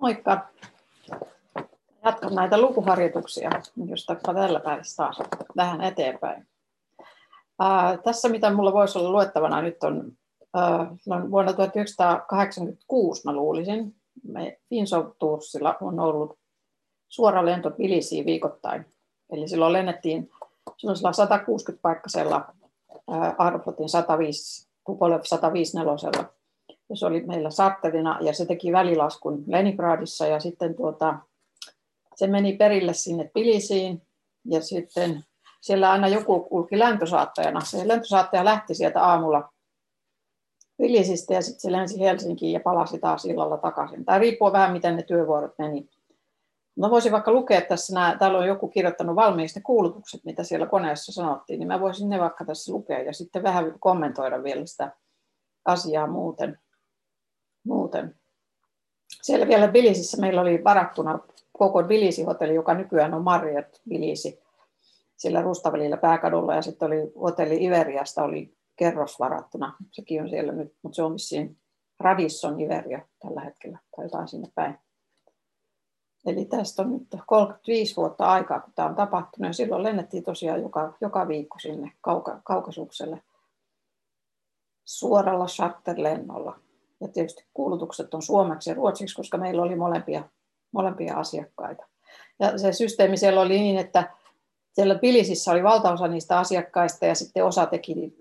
Moikka! Jatkan näitä lukuharjoituksia, josta tällä pääsisi taas vähän eteenpäin. Ää, tässä mitä minulla voisi olla luettavana nyt on, ää, on vuonna 1986 mä luulisin. Me Finsoft-turssilla on ollut suora lento Pilisiin viikoittain. Eli silloin lennettiin sellaisella 160 paikkaisella Aeroflotin 105, Tupolev 154 ja se oli meillä sattelina ja se teki välilaskun Leningradissa ja sitten tuota, se meni perille sinne Pilisiin ja sitten siellä aina joku kulki lentosaattajana. Se lentosaattaja lähti sieltä aamulla Pilisistä ja sitten se lensi Helsinkiin ja palasi taas illalla takaisin. Tai riippuu vähän, miten ne työvuorot meni. Mä voisin vaikka lukea tässä, nämä, täällä on joku kirjoittanut valmiiksi ne kuulutukset, mitä siellä koneessa sanottiin, niin mä voisin ne vaikka tässä lukea ja sitten vähän kommentoida vielä sitä asiaa muuten muuten. Siellä vielä Bilisissä meillä oli varattuna koko Bilisi-hotelli, joka nykyään on Marriott Bilisi, sillä Rustavälillä pääkadulla, ja sitten oli hotelli Iveriasta oli kerros varattuna. Sekin on siellä nyt, mutta se on vissiin Radisson Iveria tällä hetkellä, tai jotain sinne päin. Eli tästä on nyt 35 vuotta aikaa, kun tämä on tapahtunut, ja silloin lennettiin tosiaan joka, joka viikko sinne kauka, kaukasukselle suoralla charterlennolla ja tietysti kuulutukset on suomeksi ja ruotsiksi, koska meillä oli molempia, molempia asiakkaita. Ja se systeemi siellä oli niin, että siellä Pilisissä oli valtaosa niistä asiakkaista ja sitten osa teki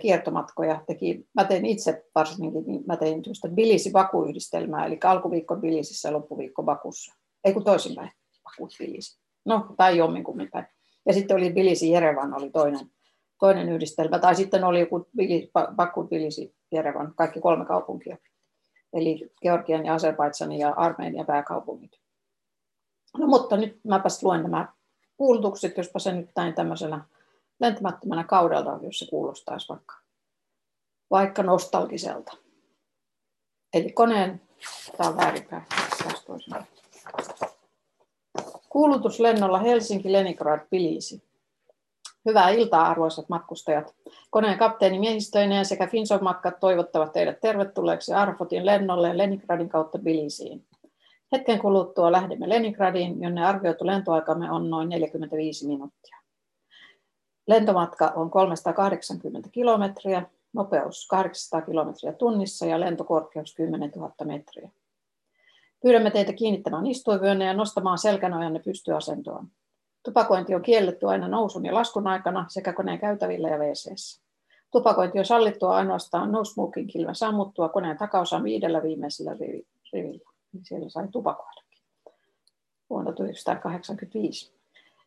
kiertomatkoja. Teki, mä tein itse varsinkin, niin mä tein bilisi bakuyhdistelmää eli alkuviikko Bilisissä ja loppuviikko Bakussa. Ei kun toisinpäin, Bakut Bilisi. No, tai jomminkummin päin. Ja sitten oli Bilisi Jerevan oli toinen, toinen yhdistelmä. Tai sitten oli joku Baku Bilisi Jerevan, kaikki kolme kaupunkia. Eli Georgian ja Azerbaidsanin ja Armenian pääkaupungit. No mutta nyt mäpäs luen nämä kuulutukset, jospa se nyt näin tämmöisenä lentämättömänä kaudelta, jos se kuulostaisi vaikka, vaikka nostalgiselta. Eli koneen, tämä on väärinpäin, Kuulutus lennolla Helsinki, Leningrad, Pilisi. Hyvää iltaa, arvoisat matkustajat. Koneen kapteeni miehistöineen sekä Finsom-matkat toivottavat teidät tervetulleeksi Arfotin lennolle Leningradin kautta Bilisiin. Hetken kuluttua lähdemme Leningradiin, jonne arvioitu lentoaikamme on noin 45 minuuttia. Lentomatka on 380 kilometriä, nopeus 800 kilometriä tunnissa ja lentokorkeus 10 000 metriä. Pyydämme teitä kiinnittämään istuivyönne ja nostamaan selkänojanne pystyasentoon. Tupakointi on kielletty aina nousun ja laskun aikana sekä koneen käytävillä ja wc Tupakointi on sallittua ainoastaan no smoking kilven sammuttua koneen takaosan viidellä viimeisellä rivillä. Siellä sai tupakoidakin vuonna 1985.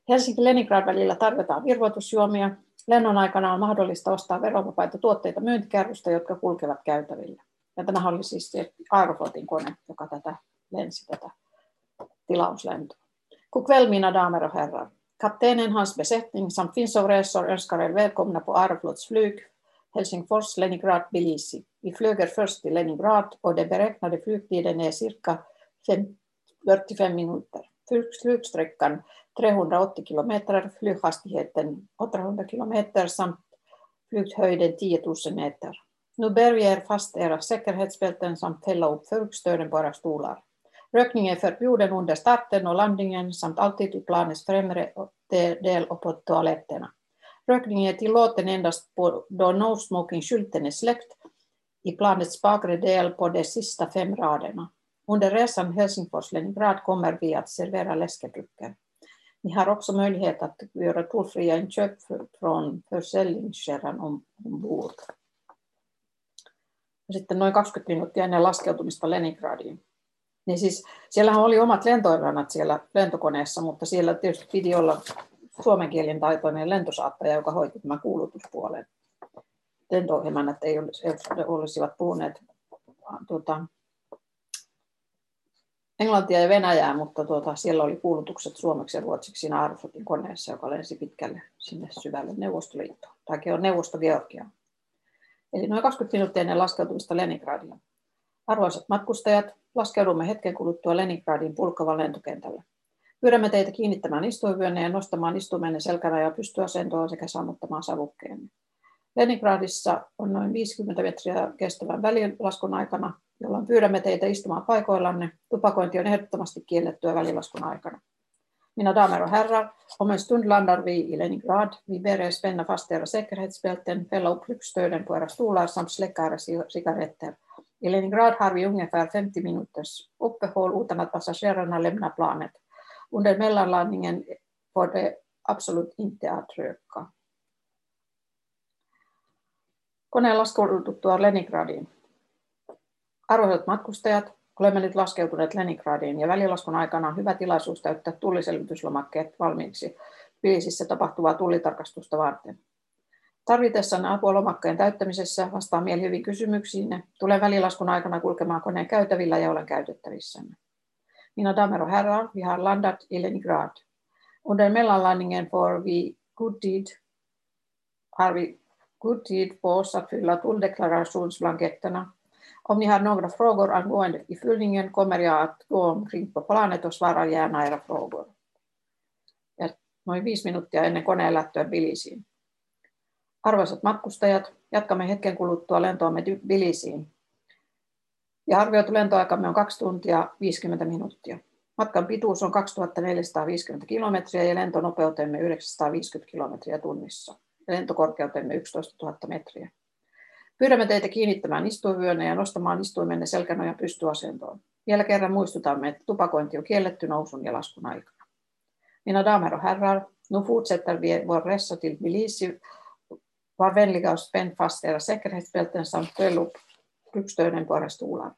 Helsinki-Leningrad välillä tarvitaan virvoitusjuomia. Lennon aikana on mahdollista ostaa verovapaita tuotteita myyntikärrystä, jotka kulkevat käytävillä. Ja tämä oli siis Aeroflotin kone, joka tätä lensi tätä tilauslentoa. God kväll mina damer och herrar. Kaptenen, hans besättning samt Finnsov-resor önskar er välkomna på Aeroflots flyg Helsingfors, Leningrad, Tbilisi. Vi flyger först till Leningrad och den beräknade flygtiden är cirka 45 minuter. Flygsträckan 380 kilometer, flyghastigheten 800 kilometer samt flyghöjden 10 000 meter. Nu ber vi er fast era säkerhetsbälten samt fälla upp flygstöden på era stolar. Rökning är förbjuden under starten och landningen samt alltid i planets främre del och på toaletterna. Rökning är tillåten endast på, då no smoking-skylten är släckt i planets bakre del på de sista fem raderna. Under resan Helsingfors-Leningrad kommer vi att servera läskedrycker. Ni har också möjlighet att göra tullfria inköp från försäljningskärran ombord. Sitten noin 20 minuuttia ennen laskeutumista Leningradiin. Niin siis, siellähän oli omat lentoiranat siellä lentokoneessa, mutta siellä tietysti piti olla suomenkielinen taitoinen lentosaattaja, joka hoiti tämän kuulutuspuolen. Lentoemännät ei olisi, olisivat puhuneet tuota, englantia ja venäjää, mutta tuota, siellä oli kuulutukset suomeksi ja ruotsiksi siinä koneessa, joka lensi pitkälle sinne syvälle Neuvostoliittoon. Tai on Neuvosto Georgia. Eli noin 20 minuuttia ennen laskeutumista Leningradia. Arvoisat matkustajat, laskeudumme hetken kuluttua Leningradin pulkkavan lentokentälle. Pyydämme teitä kiinnittämään istuinvyönne ja nostamaan istumenne selkärajaa pystyasentoon sekä sammuttamaan savukkeenne. Leningradissa on noin 50 metriä kestävän välilaskun aikana jolloin pyydämme teitä istumaan paikoillanne. Tupakointi on ehdottomasti kiellettyä välilaskun aikana. Mina damer och herrar, om en stund landar vi i Leningrad. Vi ber er spänna fast era säkerhetsbälten, fälla upp ryckstöden på era stolar samt släcka era cigaretter. I Leningrad har vi ungefär 50 minuters uppehåll utan att passagerarna lämnar planet. Under mellanlandningen får det absolut inte att röka. Koneen laskeuduttua Leningradiin. Arvoisat matkustajat, olemme nyt laskeutuneet Leningradiin ja välilaskun aikana on hyvä tilaisuus täyttää tulliselvityslomakkeet valmiiksi Tbilisissä tapahtuvaa tullitarkastusta varten. Tarvitessanne apua lomakkeen täyttämisessä vastaan mielihyviin kysymyksiin. Tulen välilaskun aikana kulkemaan koneen käytävillä ja olen käytettävissänne. Mina damer och herrar, vi har landat i Leningrad. Under mellanlandningen får vi good deed, har vi good tid på oss att fylla tulldeklarationsblanketterna. Om ni har några frågor angående ifyllningen kommer jag att gå omkring på planet och svara gärna era frågor. Ja noin viisi minuuttia ennen koneen lähtöä Bilisiin. Arvoisat matkustajat, jatkamme hetken kuluttua lentoamme Bilisiin. Ja arvioitu lentoaikamme on 2 tuntia 50 minuuttia. Matkan pituus on 2450 kilometriä ja lentonopeutemme 950 kilometriä tunnissa lentokorkeutemme 11 000 metriä. Pyydämme teitä kiinnittämään istuinvyönne ja nostamaan istuimenne selkänojan pystyasentoon. Vielä kerran muistutamme, että tupakointi on kielletty nousun ja laskun aikana. Mina damer och herrar, nu fortsätter vi vår resa till Tbilisi. Var vänliga och spänn fast era säkerhetsbälten samt fäll upp flygstöden på era stolar.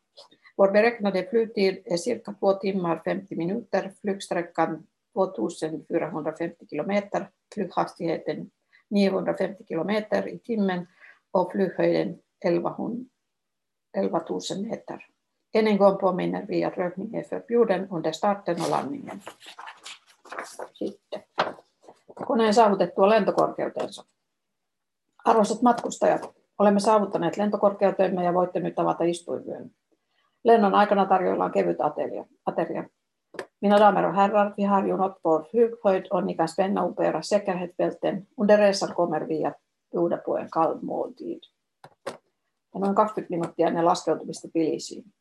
Vår beräknade flygtid är cirka 2 timmar 50 minuter, flygsträckan 2450 kilometer, flyghastigheten 950 kilometer i timmen och flyghöjden 11 000 meter. Än en gång påminner vi att rökning är förbjuden under starten och landningen. Sitten. Koneen saavutettua lentokorkeutensa. Arvoisat matkustajat, olemme saavuttaneet lentokorkeutemme ja voitte nyt avata istuinvyön. Lennon aikana tarjoillaan kevyt ateria. ateria. Mina damer och herrar, vi har ju nått vår flyghöjd och ni kan spänna upp era säkerhetsbälten. Under resan kommer vi att bjuda på en kall måltid. Ja noin 20 minuuttia ennen laskeutumista Bilisiin.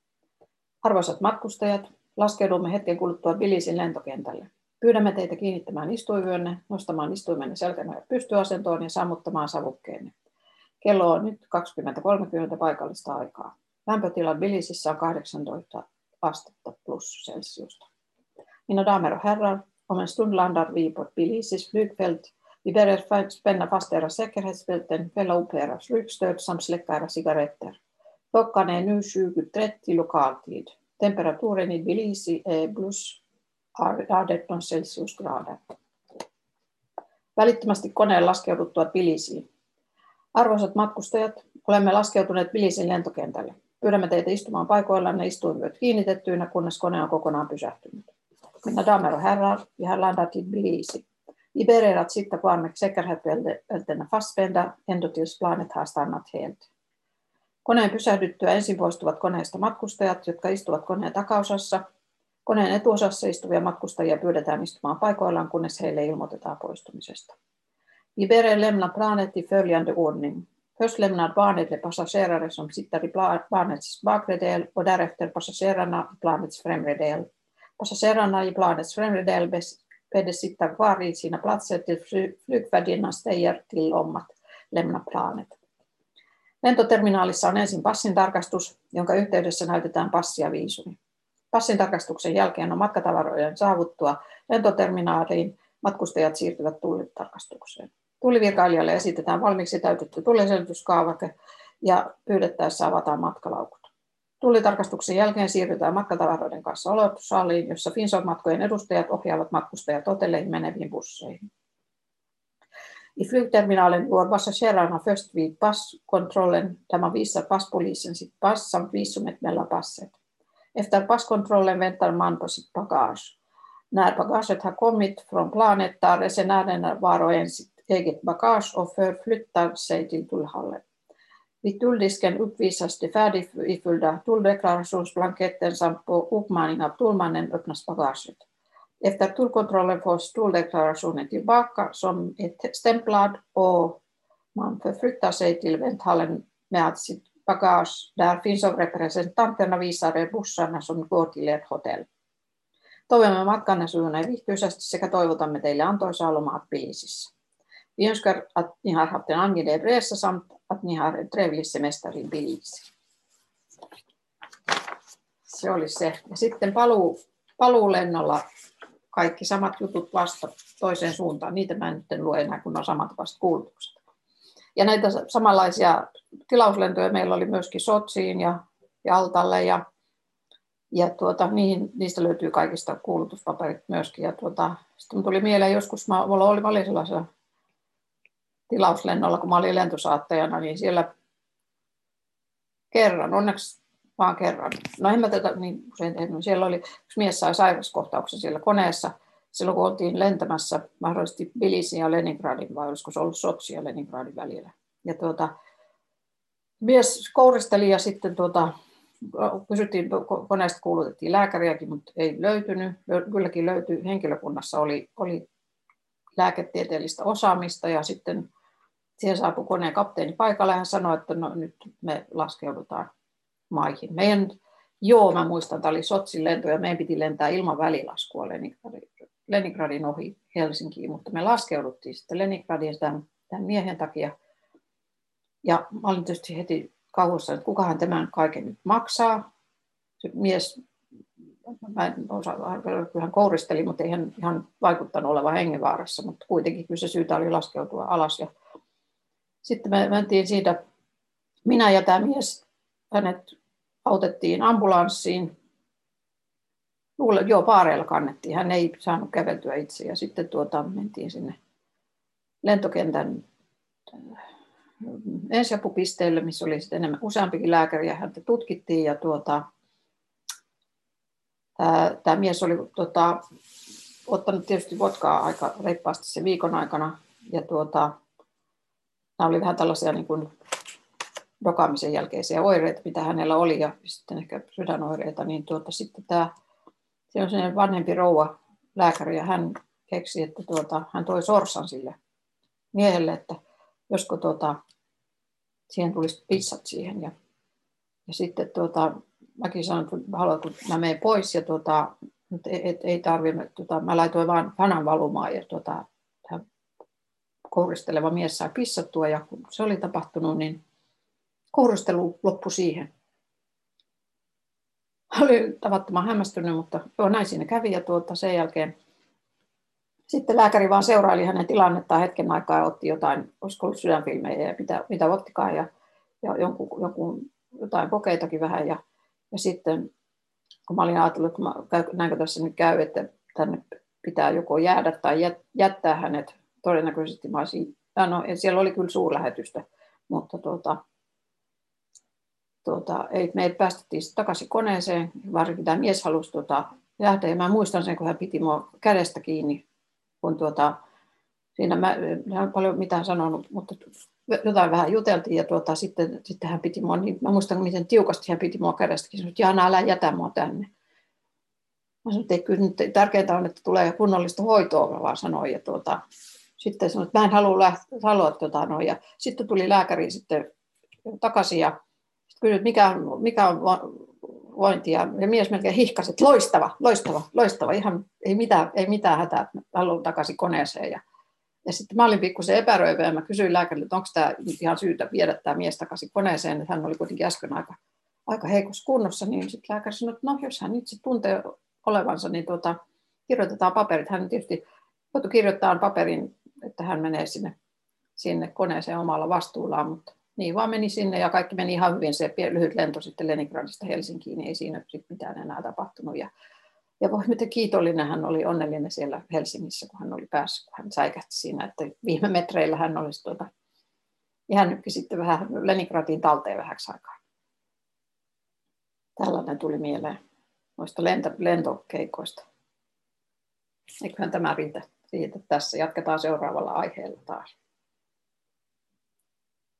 Arvoisat matkustajat, laskeudumme hetken kuluttua Bilisin lentokentälle. Pyydämme teitä kiinnittämään istuivyönne, nostamaan istuimenne selkänä pystyasentoon ja sammuttamaan savukkeenne. Kello on nyt 20.30 paikallista aikaa. Lämpötila Bilisissä on 18 astetta plus Celsiusta. Mina damer och herrar, om en stund landar vi på Tbilisis flygfält. Vi ber er spänna fast era säkerhetsbälten, fälla upp era flygstöd samt släcka era cigaretter. Klockan är nu 20.30 lokaltid. Temperaturen i Tbilisi är plus 18 celsiusgrader. Välittömästi koneen laskeuduttua Tbilisiin. Arvoisat matkustajat, olemme laskeutuneet Tbilisin lentokentälle. Pyydämme teitä istumaan paikoillanne istuinvyöt kiinnitettyinä, kunnes kone on kokonaan pysähtynyt. Mina damer och herrar, vi har landat i Tbilisi. Vi ber er att sitta planet har stannat helt. Koneen pysähdyttyä ensin poistuvat koneesta matkustajat, jotka istuvat koneen takaosassa. Koneen etuosassa istuvia matkustajia pyydetään istumaan paikoillaan, kunnes heille ilmoitetaan poistumisesta. Vi ber er lämna planet i följande ordning. Först lämnar barnet de passagerare som sitter i planets bakre del och därefter passagerarna i planets främre del Passagerarna i planets främre del beddes sitta kvar i sina platser till flygvärdinnan säger till om att lämna planet. Lentoterminaalissa on ensin passin tarkastus, jonka yhteydessä näytetään passi ja viisumi. Passin tarkastuksen jälkeen on matkatavaroiden saavuttua lentoterminaaliin matkustajat siirtyvät tullitarkastukseen. Tullivirkailijalle esitetään valmiiksi täytetty tulliselityskaavake ja pyydettäessä avataan matkalaukut. Tullitarkastuksen jälkeen siirrytään matkatavaroiden kanssa olotussaliin, jossa Finson-matkojen edustajat ohjaavat matkustajat hotelleihin meneviin busseihin. I flygterminalen går passagerarna först vid passkontrollen där man visar passpolisen sitt pass samt visumet mellan passet. Efter passkontrollen väntar man på sitt bagage. När bagaget har kommit från planet tar resenärerna var och en sitt eget bagage och förflyttar sig till tullhallen. Vid tulldisken uppvisas de färdigifyllda tulldeklarationsblanketten samt på uppmaning av tullmannen öppnas bagaget. Efter tullkontrollen fås tulldeklarationen tillbaka som ett stämplad och man förflyttar sig till vänthallen med sitt bagage där finns av representanterna visar bussarna som går till ert hotell. Toivomme matkanne sujuneen viihtyisesti sekä toivotamme teille antoisaa lomaa Tbilisissä. Vi önskar att ni har haft en angenäm resa samt att ni har en trevlig semester i Tbilisi. Se oli se. Ja sitten paluu, paluulennolla kaikki samat jutut vasta toiseen suuntaan. Niitä mä en nyt lue enää, kun on samat vasta kuulutukset. Ja näitä samanlaisia tilauslentoja meillä oli myöskin Sotsiin ja Jaltalle ja, ja tuota, niihin, niistä löytyy kaikista kuulutuspaperit myöskin. Ja tuota, sitten tuli mieleen joskus, mä, mulla oli, mä sellaisella tilauslennolla, kun mä olin lentosaattajana, niin siellä kerran, onneksi vaan kerran. No en mä tätä niin usein tehnyt. Siellä oli, yksi mies sai sairaskohtauksen siellä koneessa, silloin kun oltiin lentämässä mahdollisesti Bilisin ja Leningradin, vai olisiko se ollut Sotsi ja Leningradin välillä. Ja tuota, mies kouristeli ja sitten tuota, kysyttiin, koneesta kuulutettiin lääkäriäkin, mutta ei löytynyt. Kylläkin löytyi, henkilökunnassa oli, oli lääketieteellistä osaamista ja sitten siihen saapui koneen kapteeni paikalle ja hän sanoi, että no, nyt me laskeudutaan maihin. Meidän, joo, mä muistan, tämä oli Sotsin lento ja meidän piti lentää ilman välilaskua Leningradin, Leningradin ohi Helsinkiin, mutta me laskeuduttiin sitten Leningradin tämän, tämän miehen takia. Ja mä olin tietysti heti kauhussa, että kukahan tämän kaiken nyt maksaa. Se mies, mä en osaa, hän kouristeli, mutta ei hän ihan vaikuttanut olevan hengenvaarassa, mutta kuitenkin kyllä se syytä oli laskeutua alas. Ja sitten me mentiin siitä, minä ja tämä mies, hänet autettiin ambulanssiin. Joo, paareilla kannettiin. Hän ei saanut käveltyä itse. Ja sitten tuota, mentiin sinne lentokentän äh, ensiapupisteelle, missä oli sitten enemmän useampikin lääkäri ja häntä tutkittiin. Ja tuota, tämä, mies oli tuota, ottanut tietysti vodkaa aika reippaasti sen viikon aikana. Ja tuota, nämä oli vähän tällaisia niin kuin dokaamisen jälkeisiä oireita, mitä hänellä oli, ja sitten ehkä sydänoireita, niin tuota, sitten tämä, se on sellainen vanhempi rouva lääkäri, ja hän keksi, että tuota, hän toi sorsan sille miehelle, että josko tuota, siihen tulisi pissat siihen. Ja, ja sitten tuota, mäkin sanoin, että haluan, mä menen pois, ja tuota, et, et, ei tarvitse, tuota, mä laitoin vaan fanan valumaan, ja tuota, kouristeleva mies sai pissattua, ja kun se oli tapahtunut, niin kourustelu loppui siihen. Oli tavattoman hämmästynyt, mutta joo, näin siinä kävi ja tuota, sen jälkeen sitten lääkäri vaan seuraili hänen tilannettaan hetken aikaa ja otti jotain, olisiko ollut sydänfilmejä ja mitä, mitä ottikaan ja, ja jonkun, jonkun, jotain kokeitakin vähän. Ja, ja sitten kun mä olin ajatellut, että mä, näinkö tässä nyt käy, että tänne pitää joko jäädä tai jättää hänet, todennäköisesti mä olisin, no, siellä oli kyllä suurlähetystä, mutta tuota, tuota, ei, meidät päästettiin takaisin koneeseen, varsinkin tämä mies halusi tuota, lähteä. Ja mä muistan sen, kun hän piti mua kädestä kiinni, kun tuota, siinä mä, en paljon mitään sanonut, mutta jotain vähän juteltiin ja tuota, sitten, sitten hän piti mua, niin mä muistan miten tiukasti hän piti mua kädestä kiinni, että Jaana, älä jätä mua tänne. Mä sanoin, että kyllä nyt tärkeintä on, että tulee kunnollista hoitoa, mä vaan sanoin. Ja tuota, sitten sanoin, että mä en halua, lähteä, halua tuota, no, ja sitten tuli lääkäri sitten takaisin ja kysyin, mikä mikä on vointi, ja, ja mies melkein hihkasi, että loistava, loistava, loistava, ihan ei mitään, ei mitään hätää, haluan takaisin koneeseen. Ja, ja sitten mä olin pikkusen epäröivä ja mä kysyin lääkärille, että onko tämä ihan syytä viedä tämä mies takaisin koneeseen, että hän oli kuitenkin äsken aika, aika heikossa kunnossa, niin sitten lääkäri sanoi, että no jos hän itse tuntee olevansa, niin tuota, kirjoitetaan paperit. Hän tietysti joutui kirjoittamaan paperin, että hän menee sinne, sinne koneeseen omalla vastuullaan, mutta niin vaan meni sinne ja kaikki meni ihan hyvin. Se lyhyt lento sitten Leningradista Helsinkiin, niin ei siinä sit mitään enää tapahtunut. Ja, ja voi miten kiitollinen hän oli, onnellinen siellä Helsingissä, kun hän oli päässyt, kun hän säikähti siinä, että viime metreillä hän olisi tuota, ihan nytkin sitten vähän Leningradin talteen vähäksi aikaa. Tällainen tuli mieleen noista lento, lentokeikoista. Eiköhän tämä riitä, riitä tässä. Jatketaan seuraavalla aiheella taas.